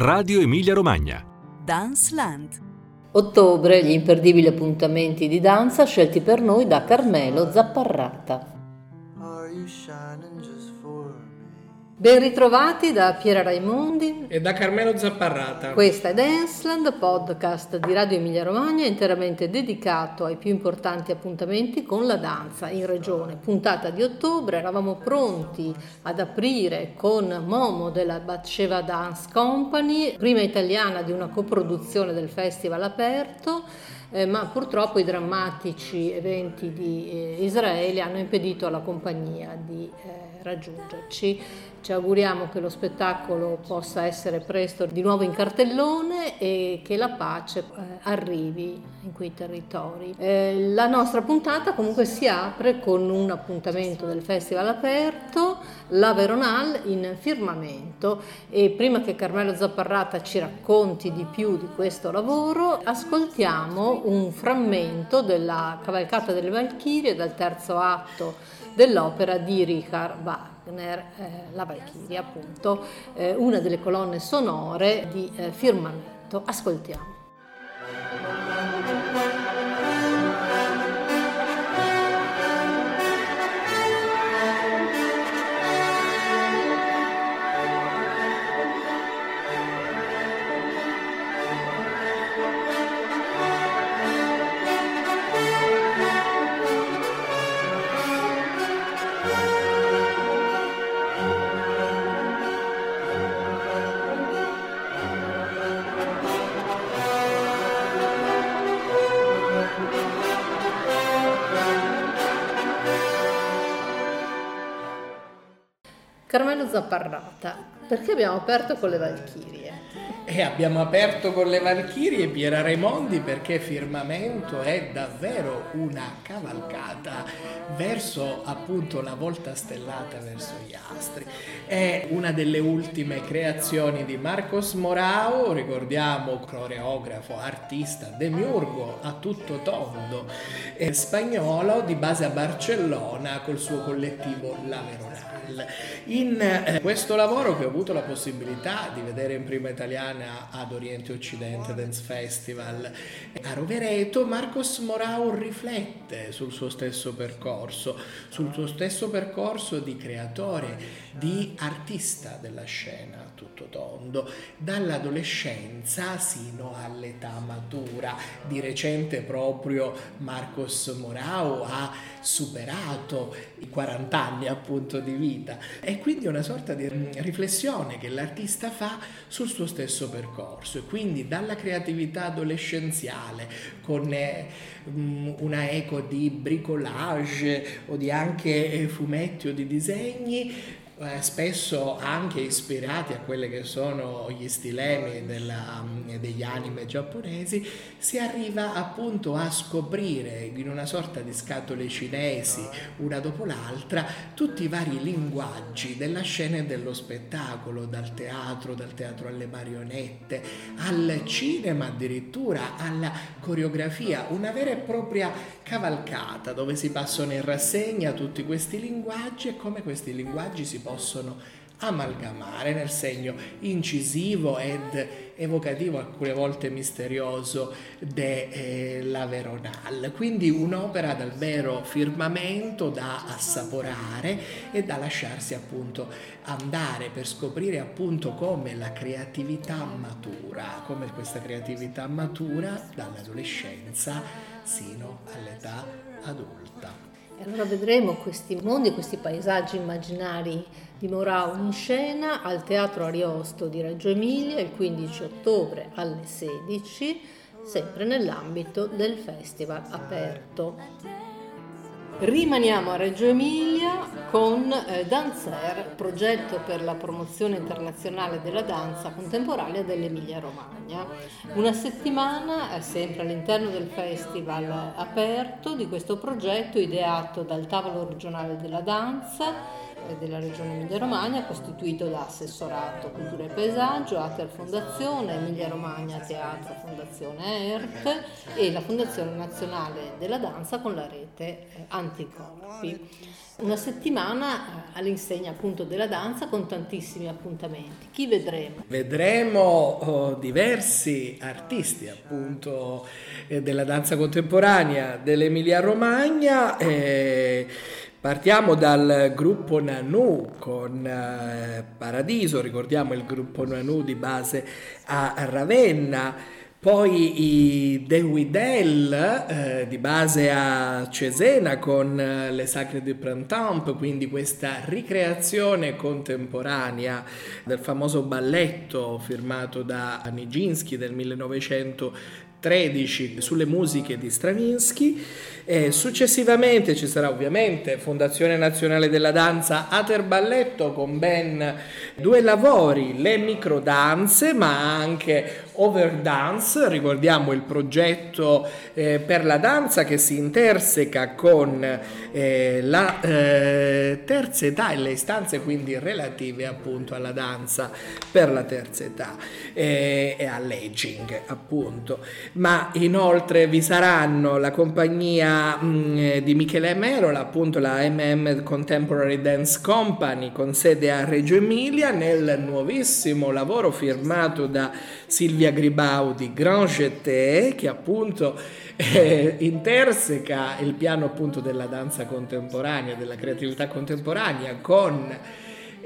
Radio Emilia Romagna. Dance Land. Ottobre, gli imperdibili appuntamenti di danza scelti per noi da Carmelo Zapparrata. Ben ritrovati da Piera Raimondi e da Carmelo Zapparrata. Questa è Danceland, podcast di Radio Emilia Romagna interamente dedicato ai più importanti appuntamenti con la danza in regione. Puntata di ottobre, eravamo pronti ad aprire con Momo della Batsheva Dance Company, prima italiana di una coproduzione del festival aperto. Eh, ma purtroppo i drammatici eventi di eh, Israele hanno impedito alla compagnia di eh, raggiungerci. Ci auguriamo che lo spettacolo possa essere presto di nuovo in cartellone e che la pace eh, arrivi in quei territori. Eh, la nostra puntata comunque si apre con un appuntamento del Festival aperto, la Veronal in firmamento e prima che Carmelo Zapparrata ci racconti di più di questo lavoro, ascoltiamo un frammento della Cavalcata delle Valchirie dal terzo atto dell'opera di Richard Wagner. Eh, la Valchiria appunto, eh, una delle colonne sonore di eh, Firmamento. Ascoltiamo. Carmelo Zapparrata, perché abbiamo aperto con le Valchirie? E abbiamo aperto con le Valchirie Piera Raimondi perché Firmamento è davvero una cavalcata verso appunto la volta stellata verso gli astri. È una delle ultime creazioni di Marcos Morao, ricordiamo coreografo, artista, demiurgo a tutto tondo, spagnolo di base a Barcellona col suo collettivo La Veronale. In eh, questo lavoro che ho avuto la possibilità di vedere in prima italiana ad Oriente Occidente Dance Festival. A Rovereto, Marcos Morao riflette sul suo stesso percorso, sul suo stesso percorso di creatore, di artista della scena tutto tondo, dall'adolescenza sino all'età matura. Di recente proprio Marcos Morao ha superato i 40 anni appunto di vita e quindi una sorta di riflessione che l'artista fa sul suo stesso percorso e quindi dalla creatività adolescenziale con eh, una eco di bricolage o di anche eh, fumetti o di disegni eh, spesso anche ispirati a quelli che sono gli stilemi della, mm, degli anime giapponesi, si arriva appunto a scoprire in una sorta di scatole cinesi, una dopo l'altra, tutti i vari linguaggi della scena e dello spettacolo, dal teatro, dal teatro alle marionette, al cinema addirittura, alla coreografia, una vera e propria cavalcata dove si passano in rassegna tutti questi linguaggi e come questi linguaggi si possono amalgamare nel segno incisivo ed evocativo, alcune volte misterioso, della eh, Veronal. Quindi un'opera dal vero firmamento da assaporare e da lasciarsi appunto andare per scoprire appunto come la creatività matura, come questa creatività matura dall'adolescenza sino all'età adulta. E allora vedremo questi mondi, questi paesaggi immaginari di Morao in scena al Teatro Ariosto di Reggio Emilia il 15 ottobre alle 16, sempre nell'ambito del Festival Aperto. Rimaniamo a Reggio Emilia con eh, Danzer, progetto per la promozione internazionale della danza contemporanea dell'Emilia Romagna. Una settimana, eh, sempre all'interno del festival aperto di questo progetto ideato dal tavolo regionale della danza della Regione Emilia-Romagna, costituito da Assessorato Cultura e Paesaggio, Ater Fondazione, Emilia-Romagna Teatro Fondazione ERT e la Fondazione Nazionale della Danza con la rete eh, Anticorpi. Una settimana eh, all'insegna appunto della danza con tantissimi appuntamenti. Chi vedremo? Vedremo oh, diversi artisti appunto eh, della danza contemporanea dell'Emilia Romagna. Eh, Partiamo dal gruppo Nanu con eh, Paradiso, ricordiamo il gruppo Nanu di base a Ravenna. Poi i De Widel eh, di base a Cesena con eh, le Sacre du Printemps, quindi questa ricreazione contemporanea del famoso balletto firmato da Nijinsky del 1913 sulle musiche di Stravinsky. E successivamente ci sarà ovviamente Fondazione Nazionale della Danza Ater Balletto con ben due lavori, le microdanze ma anche Overdance, ricordiamo il progetto eh, per la danza che si interseca con eh, la eh, terza età e le istanze quindi relative appunto alla danza per la terza età eh, e all'aging appunto. Ma inoltre vi saranno la compagnia mh, mm, di Michele Merola, appunto la MM Contemporary Dance Company con sede a Reggio Emilia nel nuovissimo lavoro firmato da Silvia Gribaudi, Grand Jeté, che appunto eh, interseca il piano appunto della danza contemporanea, della creatività contemporanea con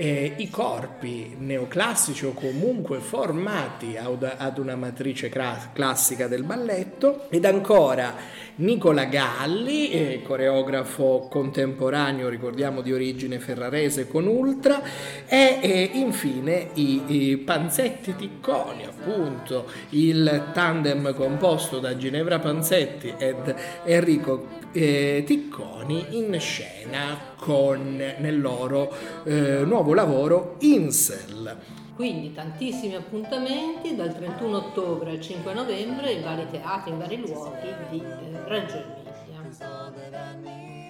eh, i corpi neoclassici o comunque formati ad, una matrice classica del balletto ed ancora Nicola Galli, eh, coreografo contemporaneo, ricordiamo di origine ferrarese con Ultra, e eh, infine i, i, Panzetti Ticconi, appunto il tandem composto da Ginevra Panzetti ed Enrico eh, Ticconi in scena con nel loro eh, nuovo lavoro Insel. Quindi tantissimi appuntamenti dal 31 ottobre al 5 novembre in vari teatri, in vari luoghi di eh, Reggio Emilia.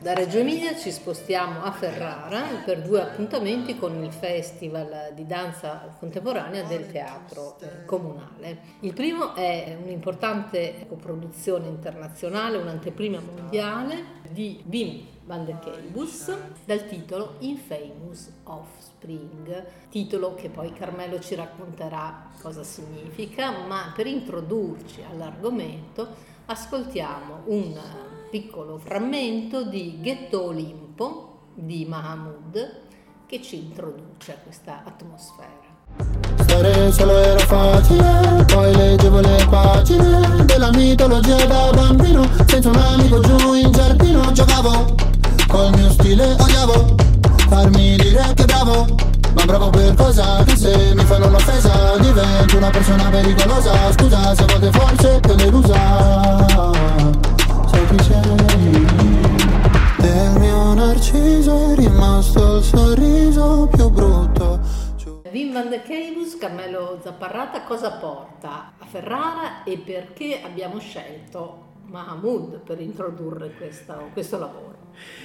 Da Reggio Emilia ci spostiamo a Ferrara per due appuntamenti con il Festival di danza contemporanea del Teatro Comunale. Il primo è un'importante coproduzione internazionale, un'anteprima mondiale di Wim van der Keibus dal titolo Infamous Offspring, titolo che poi Carmelo ci racconterà cosa significa, ma per introdurci all'argomento ascoltiamo un piccolo frammento di Ghetto Olimpo di Mahmoud che ci introduce a questa atmosfera. Stare solo era facile, poi leggevo le pagine della mitologia da bambino, senza un amico giù in giardino giocavo Col mio stile odiavo farmi dire che bravo Ma bravo per cosa? Che se mi fanno un'offesa divento una persona pericolosa Scusa se volte forse più delusa Sai chi sei? Del mio narciso è rimasto il sorriso più brutto Wim van de Keibus, Carmelo Zapparrata, cosa porta a Ferrara e perché abbiamo scelto Mahmoud per introdurre questo, questo lavoro?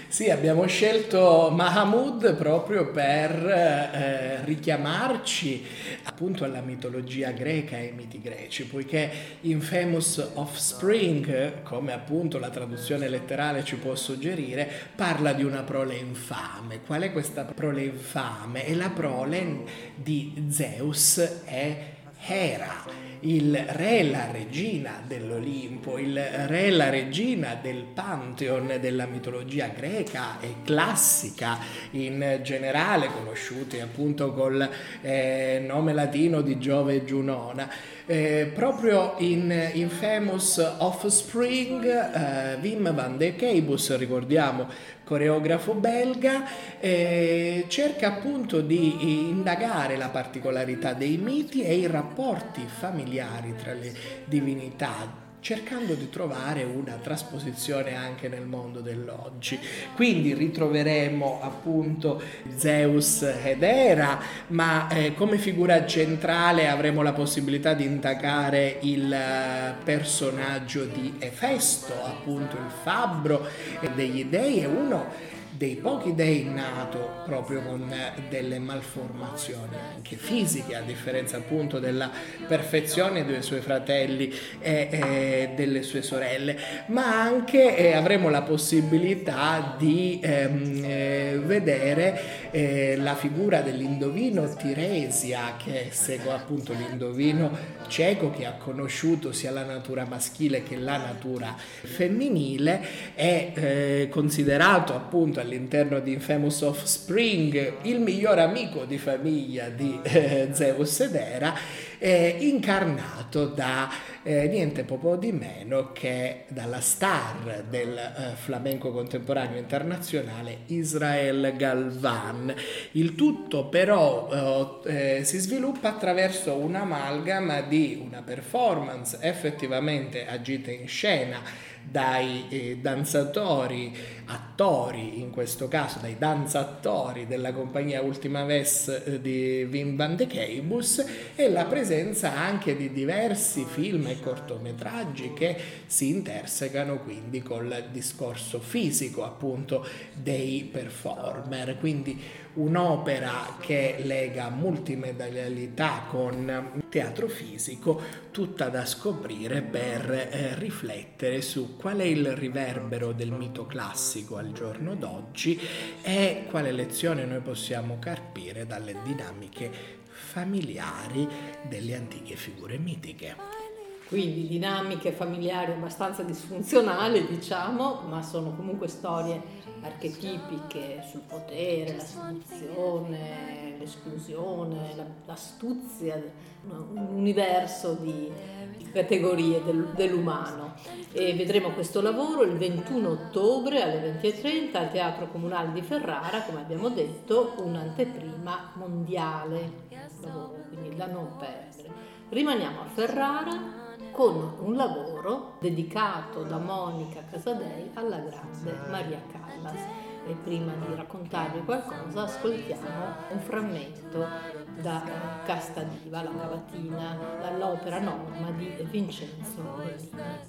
Sì, abbiamo scelto Mahamud proprio per eh, richiamarci appunto alla mitologia greca e ai miti greci, poiché in Famous Offspring, come appunto la traduzione letterale ci può suggerire, parla di una prole infame. Qual è questa prole infame? È la prole di Zeus e Hera il re e la regina dell'Olimpo, il re e la regina del Pantheon della mitologia greca e classica in generale, conosciuti appunto col eh, nome latino di Giove e Giunona. Eh, proprio in, in Famous Offspring, eh, Wim van de Keibus, ricordiamo, coreografo belga, eh, cerca appunto di indagare la particolarità dei miti e i rapporti familiari tra le divinità cercando di trovare una trasposizione anche nel mondo dell'oggi. Quindi ritroveremo appunto Zeus ed Era, ma eh, come figura centrale avremo la possibilità di indagare il eh, personaggio di Efesto, appunto il fabbro degli dei, e uno dei pochi dei nato proprio con delle malformazioni anche fisiche, a differenza appunto della perfezione dei suoi fratelli e, delle sue sorelle, ma anche eh, avremo la possibilità di ehm, eh, vedere eh, la figura dell'indovino Tiresia che segue appunto l'indovino cieco che ha conosciuto sia la natura maschile che la natura femminile, è considerato appunto all'interno di Infamous Offspring il miglior amico di famiglia di eh, Zeus ed Era, eh, incarnato da eh, niente poco di meno che dalla star del eh, flamenco contemporaneo internazionale Israel Galvan. Il tutto però eh, si sviluppa attraverso un'amalgama di una performance effettivamente agita in scena dai eh, danzatori, attori in questo caso, dai danzatori della compagnia Ultima Ves eh, di Wim van de Keibus e la presenza anche di diversi film e cortometraggi che si intersecano quindi col discorso fisico appunto dei performer, quindi un'opera che lega multimedialità con teatro fisico, tutta da scoprire per eh, riflettere su qual è il riverbero del mito classico al giorno d'oggi e quale lezione noi possiamo carpire dalle dinamiche familiari delle antiche figure mitiche. Quindi dinamiche familiari abbastanza disfunzionali, diciamo, ma sono comunque storie archetipiche sul potere, la seduzione, l'esclusione, l'astuzia, un universo di, categorie del, dell'umano. E vedremo questo lavoro il 21 ottobre alle 20.30 al Teatro Comunale di Ferrara, come abbiamo detto, un'anteprima mondiale, quindi da non perdere. Rimaniamo a Ferrara con un lavoro dedicato da Monica Casadei alla grande Maria Callas. E prima di raccontarvi qualcosa ascoltiamo un frammento da Casta Diva, la cavatina, dall'opera Norma di Vincenzo Bellini.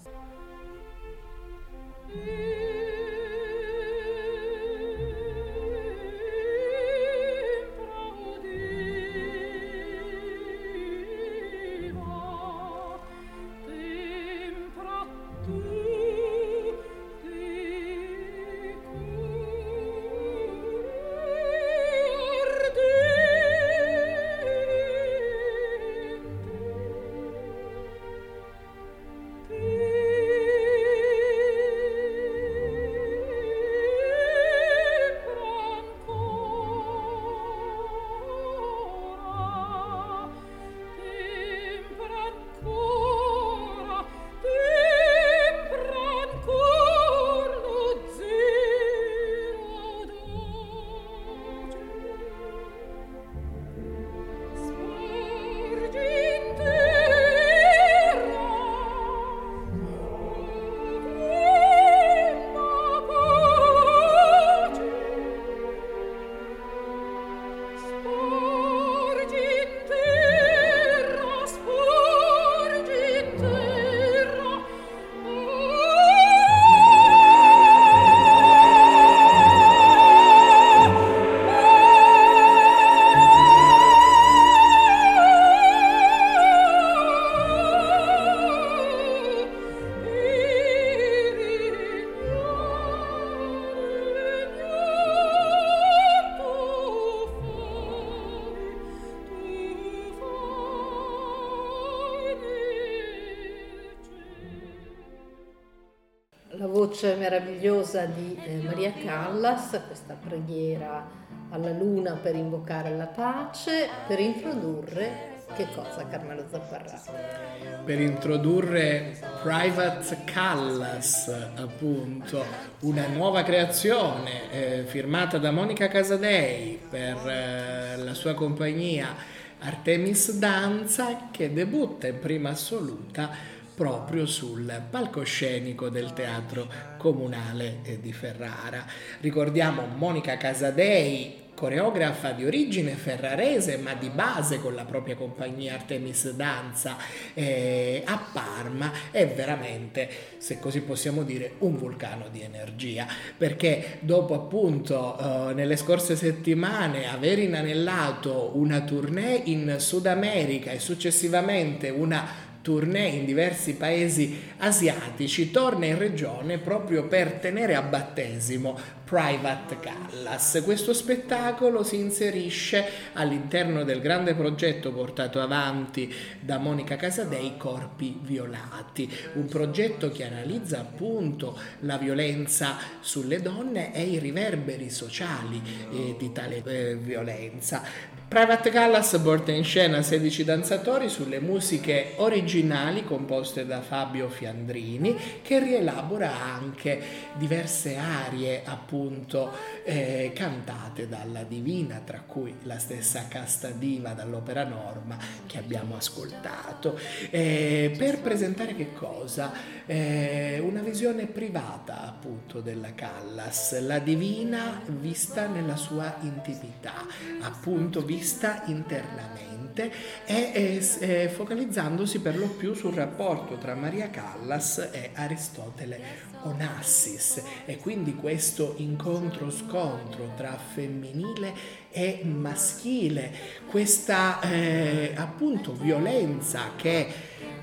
Voce meravigliosa di eh, Maria Callas, questa preghiera alla luna per invocare la pace, per introdurre che cosa Carmelo Zapparrà? Per introdurre Private Callas, appunto, una nuova creazione eh, firmata da Monica Casadei per eh, la sua compagnia Artemis Danza che debutta in prima assoluta proprio sul palcoscenico del Teatro Comunale di Ferrara. Ricordiamo Monica Casadei, coreografa di origine ferrarese ma di base con la propria compagnia Artemis Danza eh, a Parma è veramente, se così possiamo dire, un vulcano di energia perché dopo appunto eh, nelle scorse settimane aver inanellato una tournée in Sud America e successivamente una tournée in diversi paesi asiatici, torna in regione proprio per tenere a battesimo Private Callas. Questo spettacolo si inserisce all'interno del grande progetto portato avanti da Monica Casadei, Corpi Violati, un progetto che analizza appunto la violenza sulle donne e i riverberi sociali eh, di tale eh, violenza. Private Callas porta in scena 16 danzatori sulle musiche originali composte da Fabio Fiandrini che rielabora anche diverse arie appunto eh, cantate dalla Divina tra cui la stessa Casta Diva dall'opera Norma che abbiamo ascoltato eh, per presentare che cosa? Eh, una visione privata appunto della Callas la Divina vista nella sua intimità appunto vista vista internamente e, e, focalizzandosi per lo più sul rapporto tra Maria Callas e Aristotele Onassis. E quindi questo incontro-scontro tra femminile e maschile, questa eh, appunto violenza che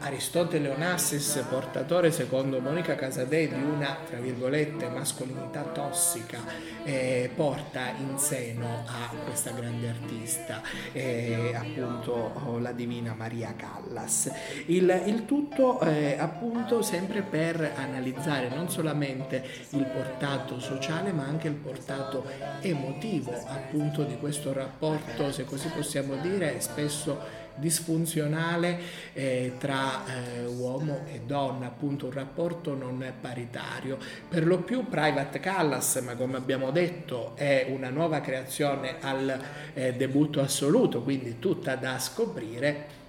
Aristotele Onassis, portatore secondo Monica Casadei di una, tra virgolette, mascolinità tossica, eh, porta in seno a questa grande artista, eh, appunto oh, la divina Maria Callas. Il, il tutto eh, appunto sempre per analizzare non solamente il portato sociale ma anche il portato emotivo appunto di questo rapporto, se così possiamo dire, spesso disfunzionale eh, tra eh, uomo e donna, appunto un rapporto non paritario. Per lo più Private Callas, ma come abbiamo detto è una nuova creazione al eh, debutto assoluto, quindi tutta da scoprire,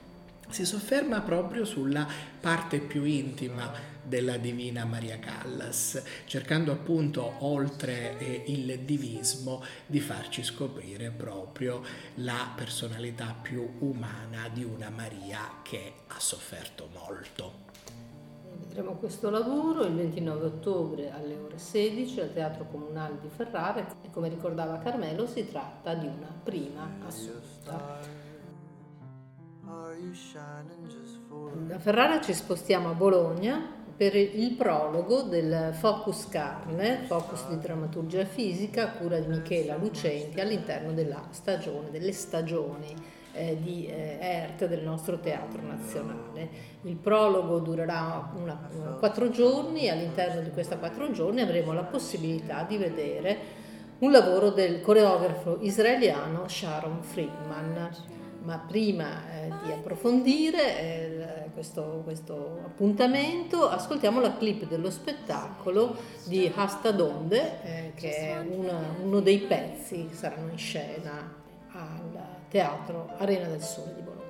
si sofferma proprio sulla parte più intima della Divina Maria Callas, cercando appunto oltre eh, il divismo di farci scoprire proprio la personalità più umana di una Maria che ha sofferto molto. Vedremo questo lavoro il 29 ottobre alle ore 16 al Teatro Comunale di Ferrara e come ricordava Carmelo si tratta di una prima assoluta. Da Ferrara ci spostiamo a Bologna per il prologo del Focus Carne, Focus di drammaturgia fisica, cura di Michela Lucenti all'interno della stagione, delle stagioni eh, di eh, ERT del nostro Teatro Nazionale. Il prologo durerà una, una, quattro giorni e all'interno di questi quattro giorni avremo la possibilità di vedere un lavoro del coreografo israeliano Sharon Friedman ma prima eh, di approfondire eh, questo, questo, appuntamento ascoltiamo la clip dello spettacolo di Hasta Donde eh, che è una, uno dei pezzi che saranno in scena al Teatro Arena del Sole di Bologna.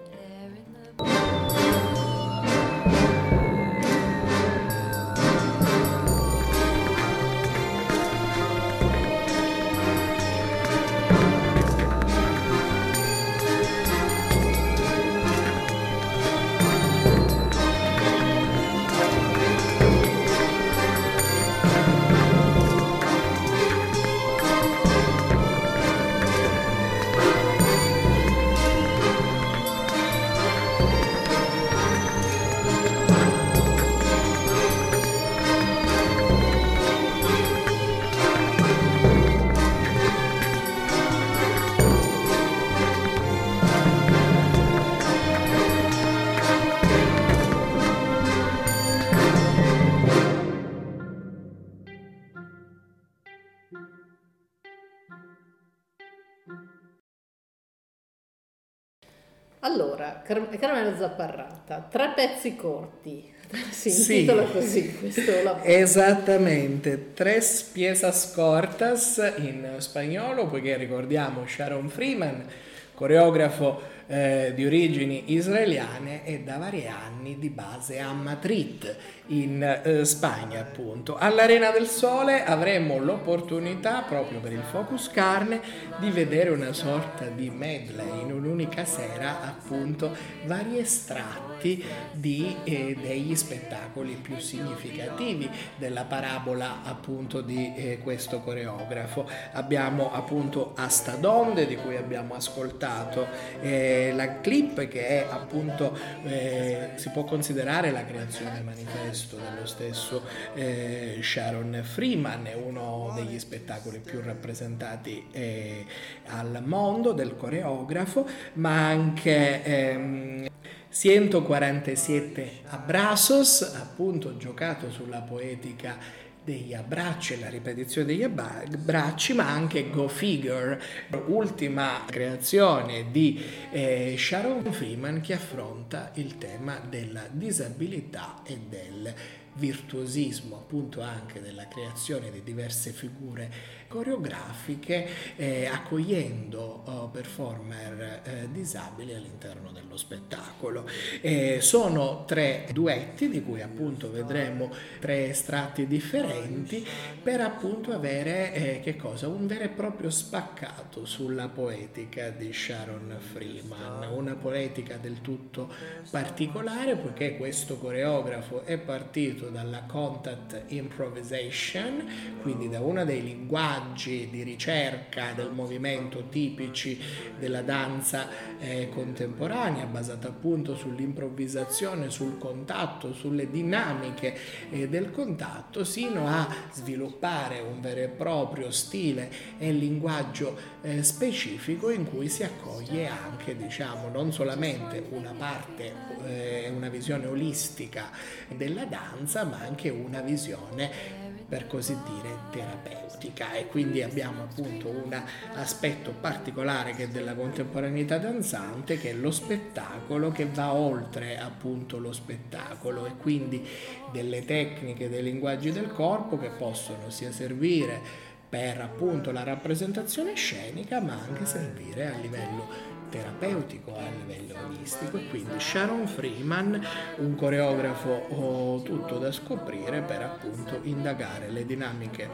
Car- Carmelo Zapparrata, tre pezzi corti, si intitola sì, così questo lavoro. Esattamente, tres piezas cortas in spagnolo, poiché ricordiamo Sharon Freeman, coreografo eh, di origini israeliane e da vari anni di base a Madrid in eh, Spagna appunto. All'Arena del Sole avremo l'opportunità proprio per il Focus Carne di vedere una sorta di medley in un'unica sera appunto vari estratti di, eh, degli spettacoli più significativi della parabola appunto di eh, questo coreografo. Abbiamo appunto Asta Donde di cui abbiamo ascoltato eh, la clip che è appunto eh, si può considerare la creazione manifesta testo dello stesso eh, Sharon Freeman, è uno degli spettacoli più rappresentati eh, al mondo del coreografo, ma anche... Ehm, 147 abrazos, appunto giocato sulla poetica degli abbracci e la ripetizione degli abbracci, ma anche Go Figure, ultima creazione di eh, Sharon Freeman che affronta il tema della disabilità e del virtuosismo appunto anche della creazione di diverse figure coreografiche eh, accogliendo oh, performer eh, disabili all'interno dello spettacolo. Eh, sono tre duetti di cui appunto vedremo tre estratti differenti per appunto avere eh, che cosa? un vero e proprio spaccato sulla poetica di Sharon Freeman, una poetica del tutto particolare poiché questo coreografo è partito dalla contact improvisation, quindi da uno dei linguaggi linguaggi di ricerca del movimento tipici della danza eh, contemporanea, basata appunto sull'improvvisazione, sul contatto, sulle dinamiche eh, del contatto, sino a sviluppare un vero e proprio stile e linguaggio eh, specifico in cui si accoglie anche, diciamo, non solamente una parte, eh, una visione olistica della danza, ma anche una visione per così dire terapeutica. E quindi abbiamo appunto un aspetto particolare che è della contemporaneità danzante che è lo spettacolo che va oltre appunto lo spettacolo e quindi delle tecniche, dei linguaggi del corpo che possono sia servire per appunto la rappresentazione scenica ma anche servire a livello terapeutico a livello olistico e quindi Sharon Freeman, un coreografo oh, tutto da scoprire per appunto indagare le dinamiche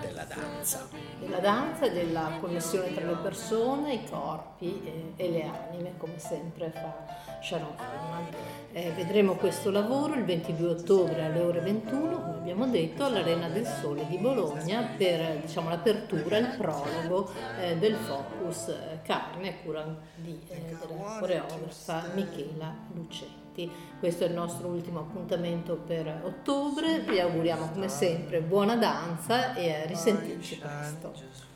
della danza. Della danza e della connessione tra le persone, i corpi e, e le anime, come sempre fa Sharon Freeman. Eh, vedremo questo lavoro il 22 ottobre alle ore 21, come abbiamo detto, all'Arena del Sole di Bologna per diciamo, l'apertura, il prologo eh, del Focus eh, Carne a cura di, eh, della coreografa Michela Lucetti. Questo è il nostro ultimo appuntamento per ottobre, vi auguriamo come sempre buona danza e a risentirci presto.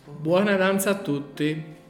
Buona danza a tutti!